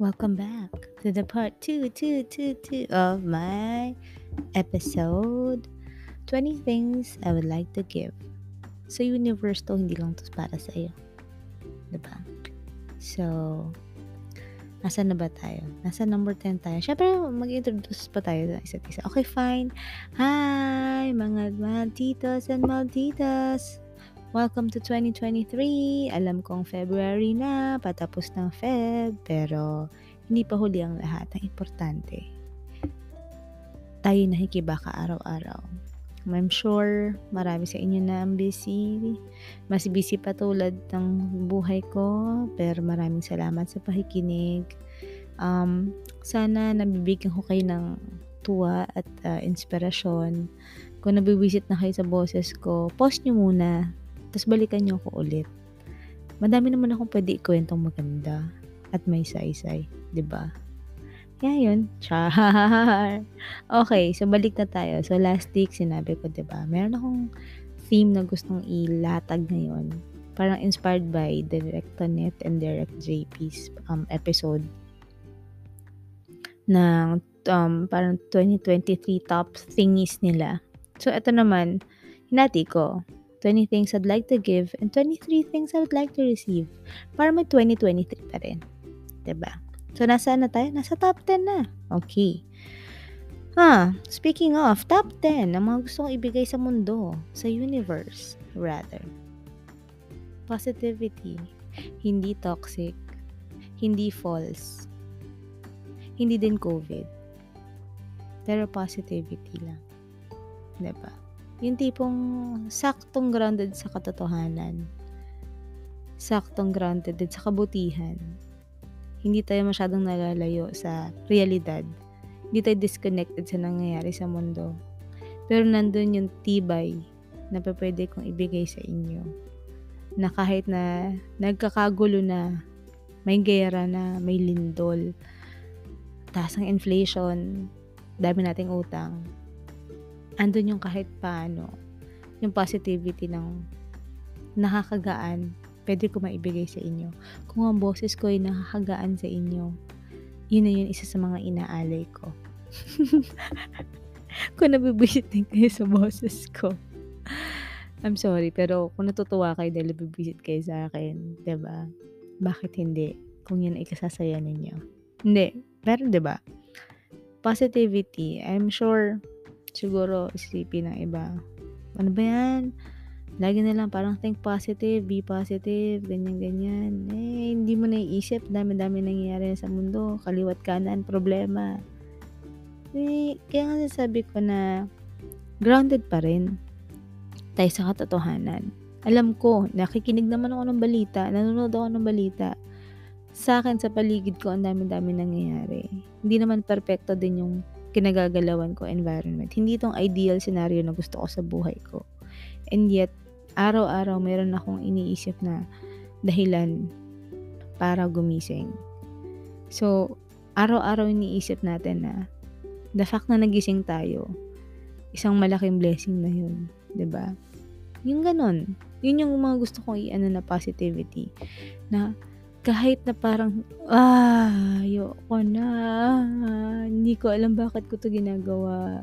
Welcome back to the part two, two, two, two of my episode 20 Things I Would Like to Give. Sa universe to, hindi lang to para sa iyo. Diba? So, nasa na ba tayo? Nasa number 10 tayo. Siyempre, mag-introduce pa tayo sa isa't isa. Okay, fine. Hi, mga malditos and malditas. Welcome to 2023. Alam kong February na, patapos ng Feb, pero hindi pa huli ang lahat. Ang importante, tayo nakikibaka araw-araw. I'm sure marami sa inyo na ang busy. Mas busy pa tulad ng buhay ko, pero maraming salamat sa pakikinig. Um, sana nabibigyan ko kayo ng tuwa at uh, inspirasyon. Kung nabibisit na kayo sa boses ko, post nyo muna tapos balikan niyo ako ulit. Madami naman akong pwede ikwentong maganda at may saysay, 'di ba? Kaya yun, char. Okay, so balik na tayo. So last week, sinabi ko, 'di ba? Meron akong theme na gustong ilatag ngayon. Parang inspired by Direct Tonet and Direct JP's um, episode ng um, parang 2023 top thingies nila. So, ito naman, hinati ko. 20 things I'd like to give, and 23 things I would like to receive. Para may 2023 pa rin. ba? Diba? So, nasa na tayo? Nasa top 10 na. Okay. Ah, speaking of, top 10 ang mga gusto kong ibigay sa mundo, sa universe, rather. Positivity. Hindi toxic. Hindi false. Hindi din COVID. Pero positivity lang. Diba? Yung tipong saktong grounded sa katotohanan. Saktong grounded din sa kabutihan. Hindi tayo masyadong nalalayo sa realidad. Hindi tayo disconnected sa nangyayari sa mundo. Pero nandun yung tibay na pwede kong ibigay sa inyo. Na kahit na nagkakagulo na, may gera na, may lindol, taas ang inflation, dami nating utang, andun yung kahit paano, yung positivity ng nakakagaan, pwede ko maibigay sa inyo. Kung ang boses ko ay nakakagaan sa inyo, yun na yun isa sa mga inaalay ko. kung nabibisit din kayo sa boses ko. I'm sorry, pero kung natutuwa kayo dahil nabibisit kayo sa akin, ba diba? Bakit hindi? Kung yun ay kasasaya ninyo. Hindi. Pero ba diba? Positivity, I'm sure siguro isipin ng iba, ano ba yan? Lagi na lang parang think positive, be positive, ganyan-ganyan. Eh, hindi mo naiisip, dami-dami nangyayari sa mundo, kaliwat kanan, problema. Eh, kaya nga sabi ko na grounded pa rin tayo sa katotohanan. Alam ko, nakikinig naman ako ng balita, nanonood ako ng balita. Sa akin, sa paligid ko, ang dami-dami nangyayari. Hindi naman perfecto din yung kinagagalawan ko environment. Hindi itong ideal scenario na gusto ko sa buhay ko. And yet, araw-araw meron akong iniisip na dahilan para gumising. So, araw-araw iniisip natin na the fact na nagising tayo, isang malaking blessing na yun. ba diba? Yung ganon. Yun yung mga gusto kong i-ano na positivity. Na kahit na parang, ah, ayoko na. Hindi ko alam bakit ko to ginagawa.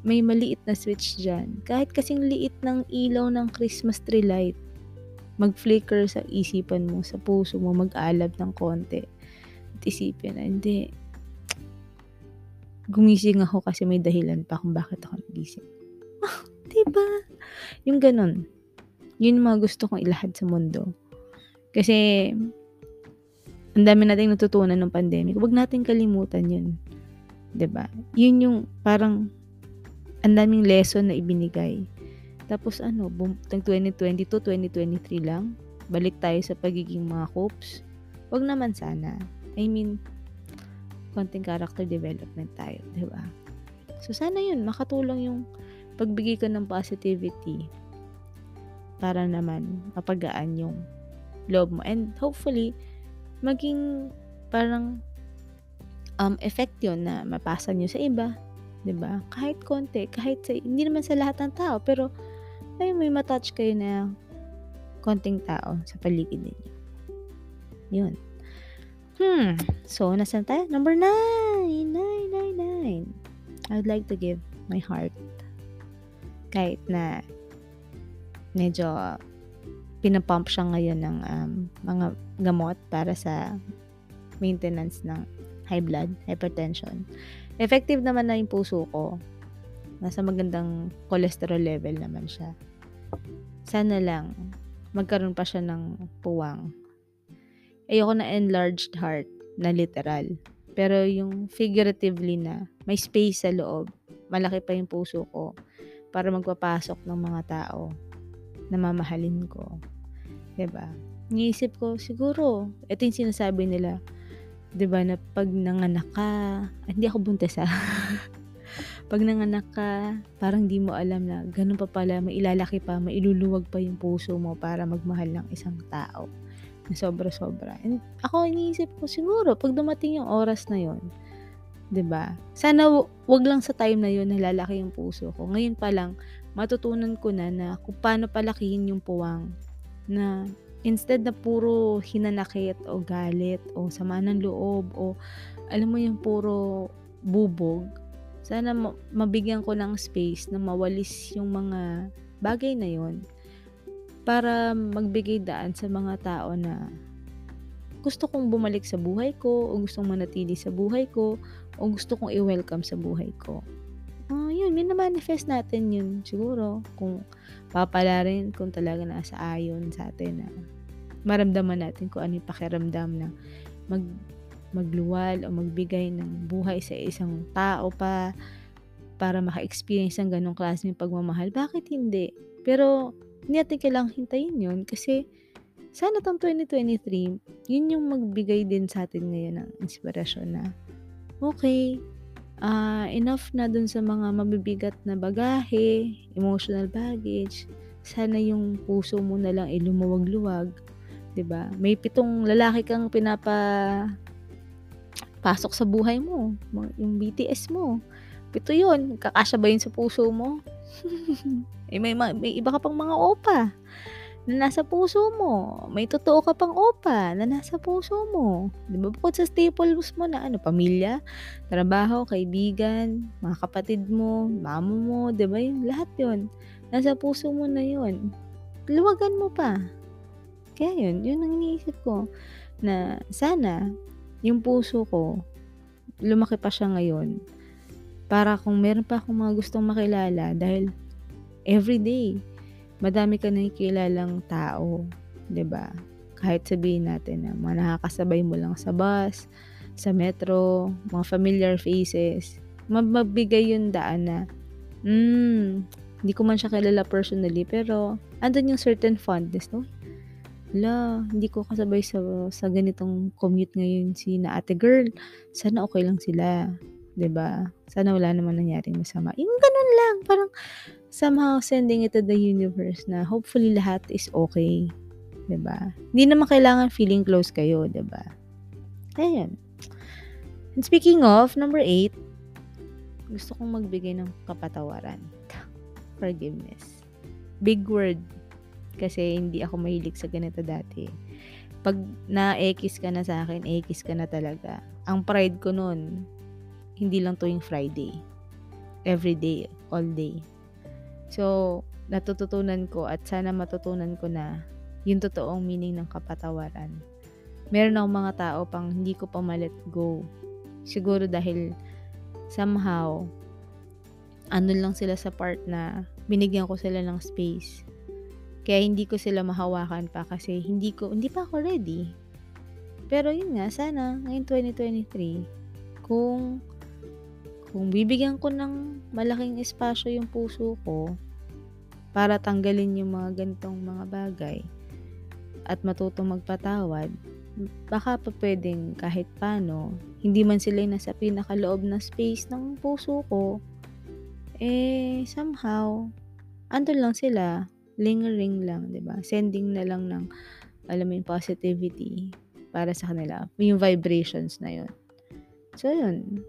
May maliit na switch dyan. Kahit kasing liit ng ilaw ng Christmas tree light, mag-flicker sa isipan mo, sa puso mo, mag-alab ng konti. At isipin na, hindi. Gumising ako kasi may dahilan pa kung bakit ako nagising. Ah, diba? Yung ganun. Yun yung mga gusto kong ilahad sa mundo. Kasi, ang dami nating natutunan ng pandemic. Huwag nating kalimutan yun. ba diba? Yun yung parang ang daming lesson na ibinigay. Tapos ano, boom, 2022, 2023 lang. Balik tayo sa pagiging mga copes. Huwag naman sana. I mean, konting character development tayo, di ba? So, sana yun, makatulong yung pagbigay ko ng positivity para naman mapagaan yung loob mo. And hopefully, maging parang um, effect yun na mapasa nyo sa iba. ba Kahit konti, kahit sa, hindi naman sa lahat ng tao, pero ay may matouch kayo na konting tao sa paligid ninyo. Yun. Hmm, so nasan tayo? Number 9, 9, 9, 9. I would like to give my heart. Kahit na medyo pinapump siya ngayon ng um, mga gamot para sa maintenance ng high blood, hypertension. Effective naman na yung puso ko. Nasa magandang cholesterol level naman siya. Sana lang magkaroon pa siya ng puwang. Ayoko na enlarged heart na literal. Pero yung figuratively na may space sa loob, malaki pa yung puso ko para magpapasok ng mga tao na mamahalin ko. 'Di ba? Niisip ko, siguro, ito yung sinasabi nila, 'di ba na pag nanganak ka, ah, hindi ako buntis ah. pag nanganak ka, parang di mo alam na ganun pa pala, mailalaki pa, mailuluwag pa yung puso mo para magmahal ng isang tao. Na sobra-sobra. And ako iniisip ko, siguro, pag dumating yung oras na yon 'di ba? Sana wag lang sa time na yon nalalaki yung puso ko. Ngayon pa lang matutunan ko na na kung paano palakihin yung puwang na instead na puro hinanakit o galit o sama ng loob o alam mo yung puro bubog, sana mabigyan ko ng space na mawalis yung mga bagay na yon para magbigay daan sa mga tao na gusto kong bumalik sa buhay ko o gustong manatili sa buhay ko o gusto kong i-welcome sa buhay ko. Uh, yun, mina-manifest natin yun siguro kung papala rin kung talaga nasa ayon sa atin na maramdaman natin kung ano yung pakiramdam na mag, magluwal o magbigay ng buhay sa isang tao pa para maka-experience ng ganong klase ng pagmamahal. Bakit hindi? Pero hindi natin kailangang hintayin yun kasi sana tong 2023, yun yung magbigay din sa atin ngayon ng inspirasyon na okay, uh, enough na dun sa mga mabibigat na bagahe, emotional baggage. Sana yung puso mo na lang ay lumuwag-luwag. 'di ba? May pitong lalaki kang pinapa pasok sa buhay mo, yung BTS mo. Pito 'yun, kakasya ba yun sa puso mo? eh, may, may iba ka pang mga opa na nasa puso mo. May totoo ka pang opa na nasa puso mo. Di ba? Bukod sa staples mo na ano, pamilya, trabaho, kaibigan, mga kapatid mo, mamo mo, di ba? Yun, lahat yun. Nasa puso mo na yun. Luwagan mo pa. Kaya yun, yun ang iniisip ko. Na sana, yung puso ko, lumaki pa siya ngayon. Para kung meron pa akong mga gustong makilala, dahil everyday, madami ka nakikilalang tao, 'di ba? Kahit sabihin natin na mga nakakasabay mo lang sa bus, sa metro, mga familiar faces, mabibigay yung daan na, hmm, hindi ko man siya kilala personally, pero andun yung certain fondness, no? Hala, hindi ko kasabay sa, sa ganitong commute ngayon si na ate girl. Sana okay lang sila. 'Di ba? Sana wala naman nangyaring masama. Yung ganun lang, parang somehow sending it to the universe na hopefully lahat is okay. 'di ba? Hindi naman kailangan feeling close kayo, 'di ba? Ayun. And speaking of, number 8, gusto kong magbigay ng kapatawaran. Forgiveness. Big word. Kasi hindi ako mahilig sa ganito dati. Pag na-ekis ka na sa akin, ekis ka na talaga. Ang pride ko noon, hindi lang tuwing Friday. Every day, all day. So, natututunan ko at sana matutunan ko na yung totoong meaning ng kapatawaran. Meron akong mga tao pang hindi ko pa ma-let go. Siguro dahil somehow, ano lang sila sa part na binigyan ko sila ng space. Kaya hindi ko sila mahawakan pa kasi hindi ko, hindi pa ako ready. Pero yun nga, sana ngayon 2023, kung kung bibigyan ko ng malaking espasyo yung puso ko para tanggalin yung mga ganitong mga bagay at matutong magpatawad, baka pa pwedeng kahit paano, hindi man sila nasa pinakaloob na space ng puso ko, eh, somehow, andun lang sila, lingering lang, ba Sending na lang ng, alam mo yung positivity para sa kanila, yung vibrations na yun. So, yun.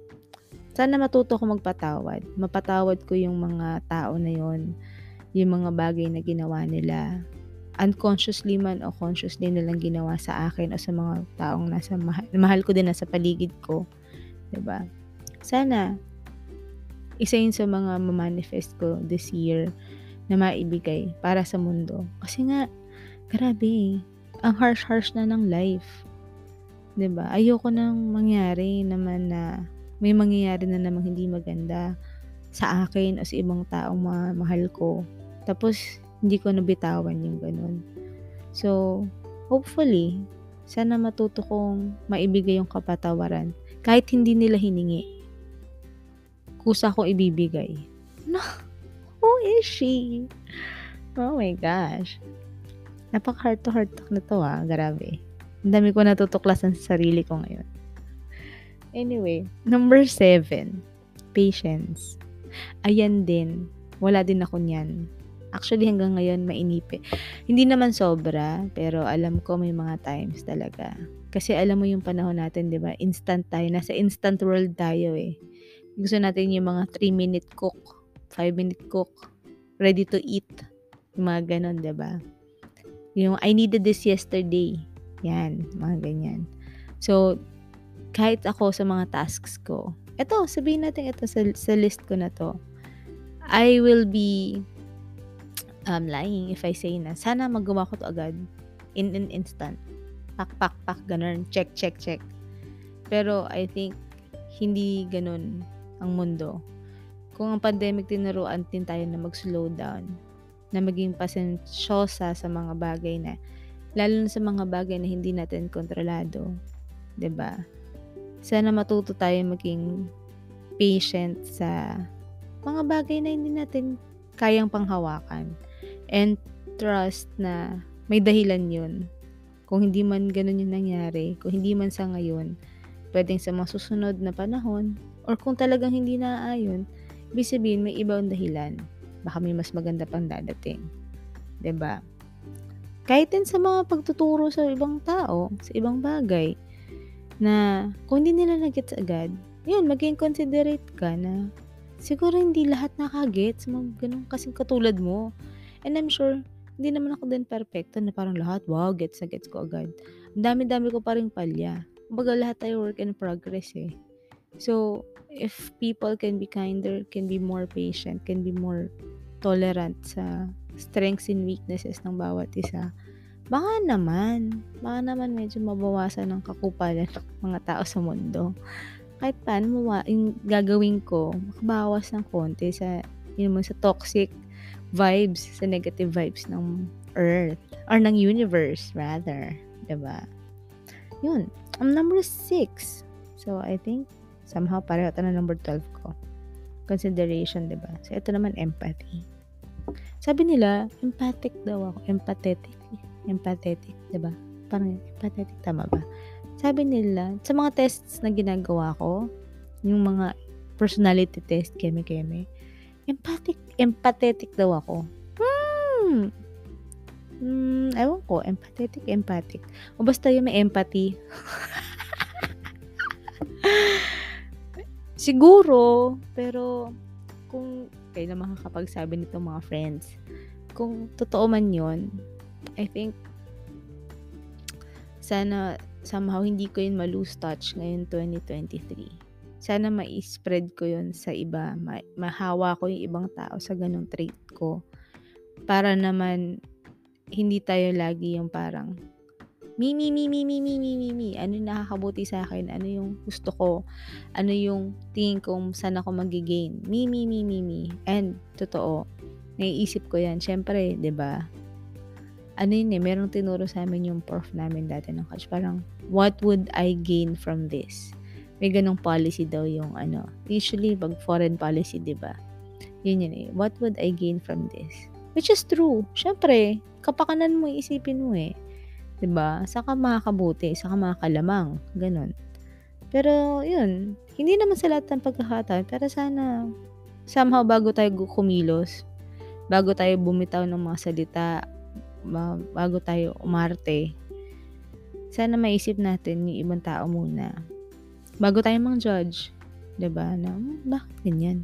Sana matuto ko magpatawad. Mapatawad ko yung mga tao na yon yung mga bagay na ginawa nila. unconsciously man o consciously nilang ginawa sa akin o sa mga taong nasa mahal, mahal ko din nasa paligid ko. ba? Sana isa yun sa mga ma-manifest ko this year na maibigay para sa mundo. Kasi nga, grabe, ang harsh-harsh na ng life. ba? Ayoko nang mangyari naman na may mangyayari na namang hindi maganda sa akin o sa ibang taong ma- mahal ko. Tapos, hindi ko nabitawan yung ganun. So, hopefully, sana matuto kong maibigay yung kapatawaran kahit hindi nila hiningi. Kusa ko ibibigay. No, who is she? Oh my gosh. Napaka heart to heart talk na to ah. Grabe. Ang dami ko natutuklasan sa sarili ko ngayon. Anyway, number seven, patience. Ayan din. Wala din ako niyan. Actually, hanggang ngayon, mainipi. Hindi naman sobra, pero alam ko may mga times talaga. Kasi alam mo yung panahon natin, di ba? Instant tayo. Nasa instant world tayo eh. Gusto natin yung mga 3-minute cook, 5-minute cook, ready to eat. Yung mga ganon, di ba? Yung I needed this yesterday. Yan, mga ganyan. So, kahit ako sa mga tasks ko, eto, sabihin natin ito sa, sa list ko na to. I will be um, lying if I say na sana magawa ko to agad in an instant. Pak, pak, pak, ganun. Check, check, check. Pero I think hindi ganun ang mundo. Kung ang pandemic tinuruan din tayo na mag-slow down, na maging pasensyosa sa mga bagay na lalo na sa mga bagay na hindi natin kontrolado. 'di ba? Sana matuto tayo maging patient sa mga bagay na hindi natin kayang panghawakan. And trust na may dahilan yun. Kung hindi man ganun yung nangyari, kung hindi man sa ngayon, pwedeng sa mga susunod na panahon, or kung talagang hindi naaayon, ibig sabihin may ibang dahilan baka may mas maganda pang dadating. ba? Kahit din sa mga pagtuturo sa ibang tao, sa ibang bagay, na kung hindi nila nagets agad, yun, maging considerate ka na siguro hindi lahat nakagets, mga ganun kasing katulad mo. And I'm sure, hindi naman ako din perfecto na parang lahat, wow, gets na gets ko agad. Ang dami-dami ko pa rin palya. Kumbaga lahat tayo work in progress eh. So, if people can be kinder, can be more patient, can be more tolerant sa strengths and weaknesses ng bawat isa, baka naman, baka naman medyo mabawasan ng kakupalan ng mga tao sa mundo. Kahit paano, mawa, yung gagawin ko, makabawas ng konti sa, yun mo, sa toxic vibes, sa negative vibes ng earth, or ng universe, rather. Diba? Yun. I'm number six. So, I think, somehow pareho ito na number 12 ko. Consideration, ba? So ito naman empathy. Sabi nila, empathic daw ako, empathetic. Empathetic, 'di ba? Parang empathetic tama ba? Sabi nila, sa mga tests na ginagawa ko, yung mga personality test, keme-keme, empathic, empathetic daw ako. Hmm. Hmm, ewan ko, empathetic, empathic. O basta yung may empathy. Siguro, pero kung na makakapagsabi nito mga friends, kung totoo man yon I think sana somehow hindi ko yun ma-lose touch ngayon 2023. Sana ma-spread ko yun sa iba, ma- mahawa ko yung ibang tao sa ganong trait ko. Para naman hindi tayo lagi yung parang me, me, me, me, me, me, me, me, me. Ano yung nakakabuti sa akin? Ano yung gusto ko? Ano yung tingin ko saan ako magigain? Me, me, me, me, me. And, totoo, naiisip ko yan. Siyempre, ba diba? Ano yun eh, merong tinuro sa amin yung prof namin dati ng coach. Parang, what would I gain from this? May ganong policy daw yung ano. Usually, pag foreign policy, ba diba? Yun yun eh. What would I gain from this? Which is true. Siyempre, kapakanan mo, isipin mo eh 'di ba? Saka makakabuti, saka makakalamang, ganun. Pero 'yun, hindi naman sa lahat ng pagkakataon, pero sana somehow bago tayo kumilos, bago tayo bumitaw ng mga salita, bago tayo umarte, sana maisip natin yung ibang tao muna. Bago tayo mang judge, 'di ba? Na bakit ganyan?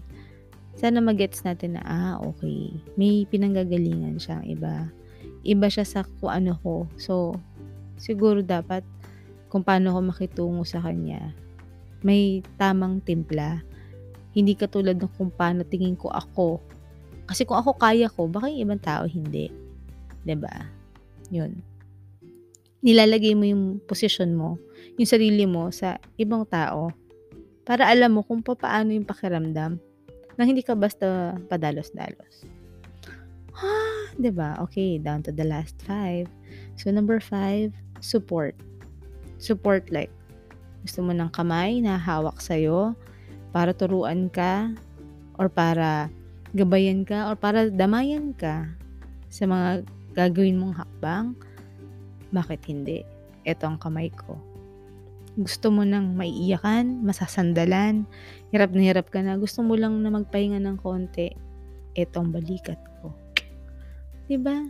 Sana magets natin na ah, okay. May pinanggagalingan siyang iba iba siya sa kung ano ko. So, siguro dapat kung paano ko makitungo sa kanya, may tamang timpla. Hindi katulad ng kung paano tingin ko ako. Kasi kung ako kaya ko, baka yung ibang tao hindi. 'Di ba? 'Yun. Nilalagay mo yung posisyon mo, yung sarili mo sa ibang tao para alam mo kung paano yung pakiramdam na hindi ka basta padalos-dalos. Ah, 'di ba? Okay, down to the last five. So number five, support. Support like gusto mo ng kamay na hawak sa'yo para turuan ka or para gabayan ka or para damayan ka sa mga gagawin mong hakbang, bakit hindi? Ito ang kamay ko. Gusto mo nang maiiyakan, masasandalan, hirap na hirap ka na, gusto mo lang na magpahinga ng konti, etong balikat ko. 'Di ba?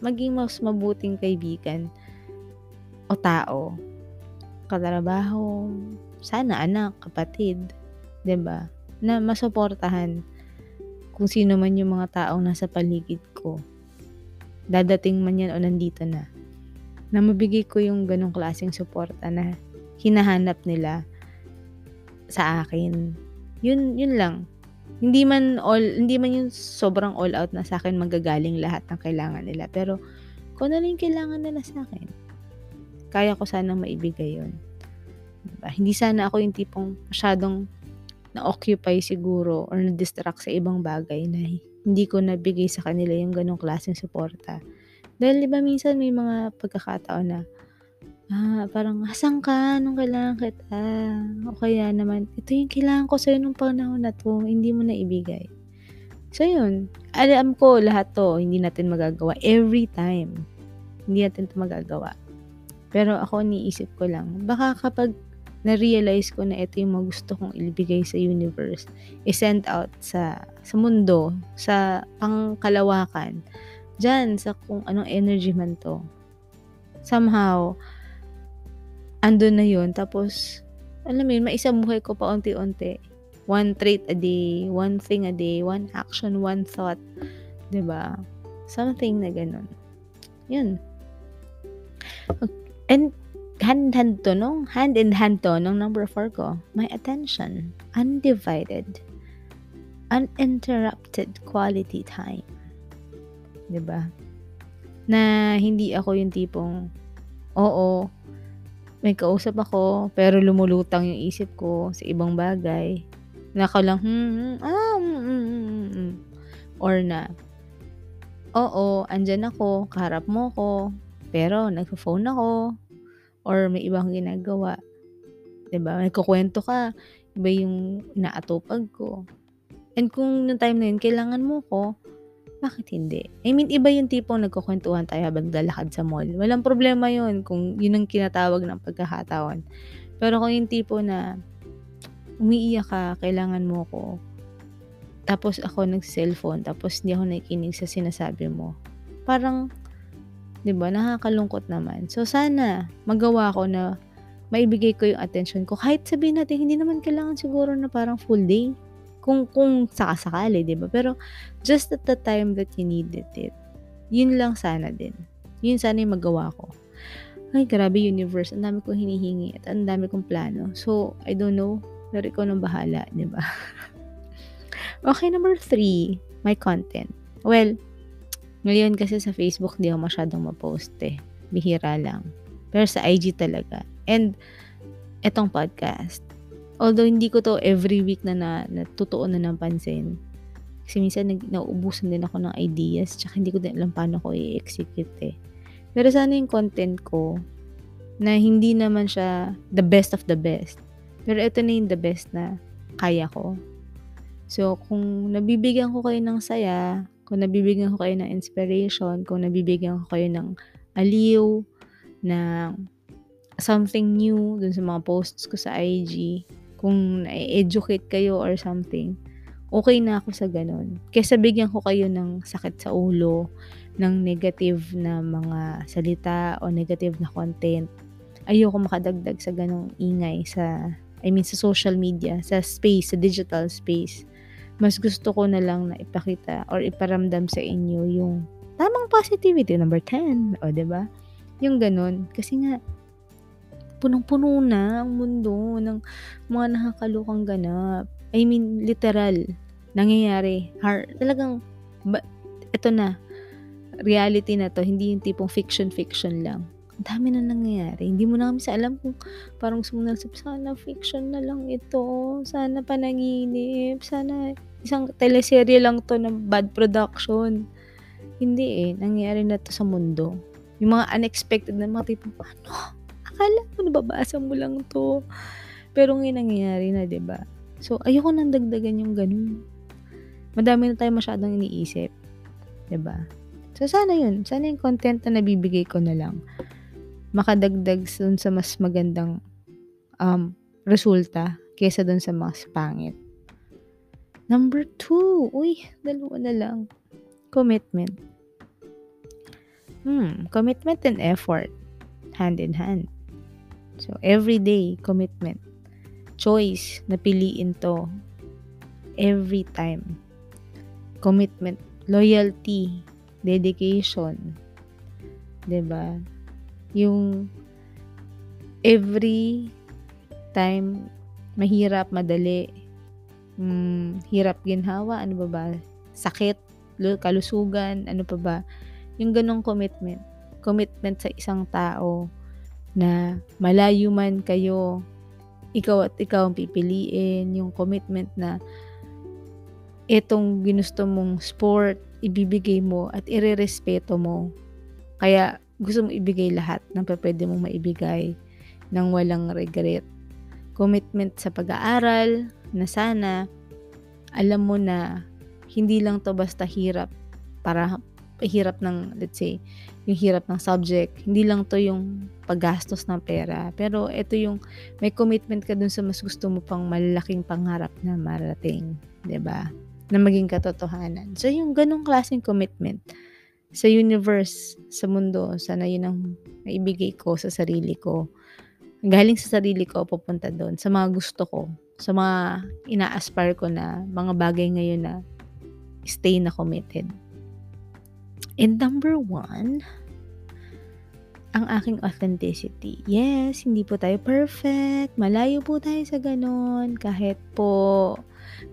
Maging mas mabuting kaibigan o tao katrabaho, sana anak, kapatid, 'di ba? Na masuportahan kung sino man yung mga taong nasa paligid ko. Dadating man yan o nandito na. Na mabigay ko yung ganong klaseng suporta na hinahanap nila sa akin. Yun, yun lang. Hindi man all, hindi man yung sobrang all out na sa akin magagaling lahat ng kailangan nila. Pero, kung ano yung kailangan nila sa akin, kaya ko sanang maibigay yon diba? Hindi sana ako yung tipong masyadong na-occupy siguro or na-distract sa ibang bagay na hindi ko nabigay sa kanila yung ganong klaseng suporta. Dahil diba minsan may mga pagkakataon na ah, parang asan ka nung kailangan kita? O kaya naman, ito yung kailangan ko sa'yo nung panahon na to, hindi mo na ibigay. So yun, alam ko lahat to, hindi natin magagawa every time. Hindi natin to magagawa. Pero ako niisip ko lang, baka kapag na-realize ko na ito yung gusto kong ibigay sa universe, i-send out sa sa mundo, sa pangkalawakan, dyan sa kung anong energy man to. Somehow, andun na yun. Tapos, alam mo yun, maisabuhay ko pa unti-unti. One trait a day, one thing a day, one action, one thought. ba diba? Something na ganun. Yun. And hand in hand to nung hand in hand to nung number 4 ko my attention undivided uninterrupted quality time. 'di ba na hindi ako yung tipong oo may kausap ako pero lumulutang yung isip ko sa ibang bagay. Na ako lang hmm, hmm ah mm, mm, mm, mm. or na oo andyan ako kaharap mo ko pero nagpo-phone ako or may ibang ginagawa. 'Di ba? Nagkukuwento ka, iba yung inaatupag ko. And kung nung time na yun, kailangan mo ko, bakit hindi? I mean, iba yung tipong nagkukwentuhan tayo habang lalakad sa mall. Walang problema yun kung yun ang kinatawag ng pagkakataon. Pero kung yung tipo na umiiyak ka, kailangan mo ko, tapos ako nag-cellphone, tapos hindi ako nakikinig sa sinasabi mo, parang 'Di ba? Nakakalungkot naman. So sana magawa ko na maibigay ko yung attention ko. Kahit sabihin natin hindi naman kailangan siguro na parang full day. Kung kung sakasakali, 'di ba? Pero just at the time that you needed it. Yun lang sana din. Yun sana yung magawa ko. Ay, grabe universe. Ang dami kong hinihingi at ang dami kong plano. So, I don't know. Pero ikaw nang bahala, di ba? okay, number three, my content. Well, ngayon kasi sa Facebook, di ako masyadong ma-post eh. Bihira lang. Pero sa IG talaga. And, etong podcast. Although hindi ko to every week na, na na ng pansin. Kasi minsan nag, nauubusan din ako ng ideas. Tsaka hindi ko din alam paano ko i-execute eh. Pero sana yung content ko na hindi naman siya the best of the best. Pero ito na yung the best na kaya ko. So, kung nabibigyan ko kayo ng saya, kung nabibigyan ko kayo ng inspiration, kung nabibigyan ko kayo ng aliw, ng something new dun sa mga posts ko sa IG, kung na-educate kayo or something, okay na ako sa ganun. Kesa bigyan ko kayo ng sakit sa ulo, ng negative na mga salita o negative na content. Ayoko makadagdag sa ganong ingay sa, I mean, sa social media, sa space, sa digital space mas gusto ko na lang na ipakita or iparamdam sa inyo yung tamang positivity, number 10, o 'di ba? Yung gano'n. Kasi nga punong-puno na ang mundo ng mga nakakalokang ganap. I mean, literal, nangyayari. Har talagang ba eto na, reality na 'to, hindi yung tipong fiction-fiction lang. Dami na nangyayari. Hindi mo na minsan alam kung parang sabi, "Sana fiction na lang ito, sana panaginip, sana isang teleserye lang 'to na bad production." Hindi, eh, nangyayari na 'to sa mundo. Yung mga unexpected na mga tipong, "Ano? Akala mo nababasa mo lang 'to." Pero ngayon nangyayari na, ba? So, ayoko ng dagdagan yung gano'n. Madami na tayong masyadong iniisip, ba? So, sana yun, sana yung content na nabibigay ko na lang makadagdag dun sa mas magandang, um, resulta kaysa dun sa mas pangit. Number 2, uy, dalawa na lang. Commitment. Hmm, commitment and effort, hand in hand. So, everyday commitment. Choice na piliin 'to every time. Commitment, loyalty, dedication, 'di ba? Yung every time mahirap, madali, hmm, hirap, ginhawa, ano ba ba, sakit, lu kalusugan, ano pa ba, yung gano'ng commitment. Commitment sa isang tao na malayo man kayo, ikaw at ikaw ang pipiliin, yung commitment na itong ginusto mong sport, ibibigay mo at irerespeto mo. Kaya gusto mong ibigay lahat ng pupuwede mong maibigay ng walang regret. Commitment sa pag-aaral na sana alam mo na hindi lang 'to basta hirap para hirap ng let's say, yung hirap ng subject, hindi lang 'to yung paggastos ng pera, pero ito yung may commitment ka dun sa mas gusto mo pang malalaking pangarap na marating, 'di ba? Na maging katotohanan. So yung ganong klaseng commitment sa universe, sa mundo, sana yun ang maibigay ko sa sarili ko. Galing sa sarili ko papunta dun, sa mga gusto ko, sa mga ina-aspire ko na mga bagay ngayon na stay na committed. And number one, ang aking authenticity. Yes, hindi po tayo perfect. Malayo po tayo sa ganon. Kahit po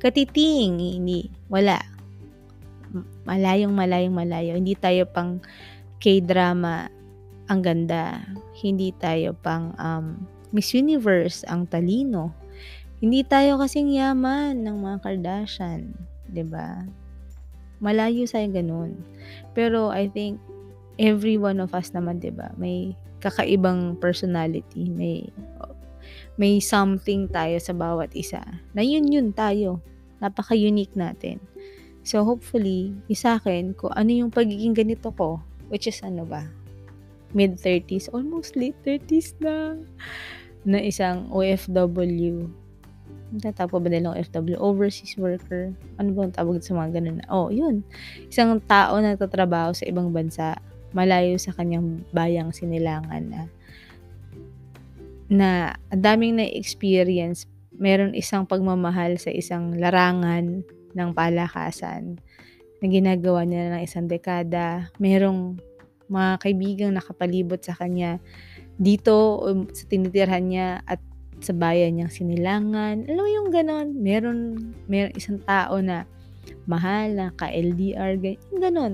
katiting, hindi, wala malayong malayong malayo. Hindi tayo pang K-drama ang ganda. Hindi tayo pang um, Miss Universe ang talino. Hindi tayo kasing yaman ng mga Kardashian, ba? Malayo sa ganun. Pero I think every one of us naman, 'di ba? May kakaibang personality, may may something tayo sa bawat isa. Na yun yun tayo. Napaka-unique natin. So, hopefully, yung sa akin, kung ano yung pagiging ganito ko, which is ano ba, mid-30s, almost late 30s na, na isang OFW. Tatawag ba nilang OFW? Overseas worker. Ano ba ang tawag sa mga ganun? Oh, yun. Isang tao na nagtatrabaho sa ibang bansa, malayo sa kanyang bayang sinilangan na na ang daming na-experience, meron isang pagmamahal sa isang larangan ng palakasan na ginagawa niya ng isang dekada. Merong mga kaibigang nakapalibot sa kanya dito um, sa tinitirhan niya at sa bayan niyang sinilangan. Alam mo yung ganon, meron, meron isang tao na mahal na ka-LDR, ganyan, ganon.